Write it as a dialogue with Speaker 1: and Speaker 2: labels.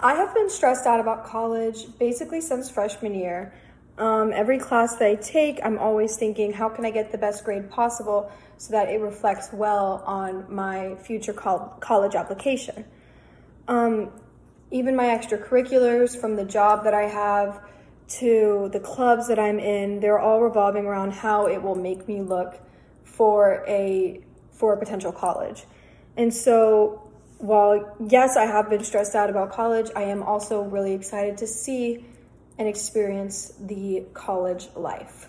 Speaker 1: I have been stressed out about college basically since freshman year. Um, every class that I take, I'm always thinking, how can I get the best grade possible so that it reflects well on my future col- college application? Um, even my extracurriculars, from the job that I have to the clubs that I'm in, they're all revolving around how it will make me look for a for a potential college. And so while yes, I have been stressed out about college, I am also really excited to see and experience the college life.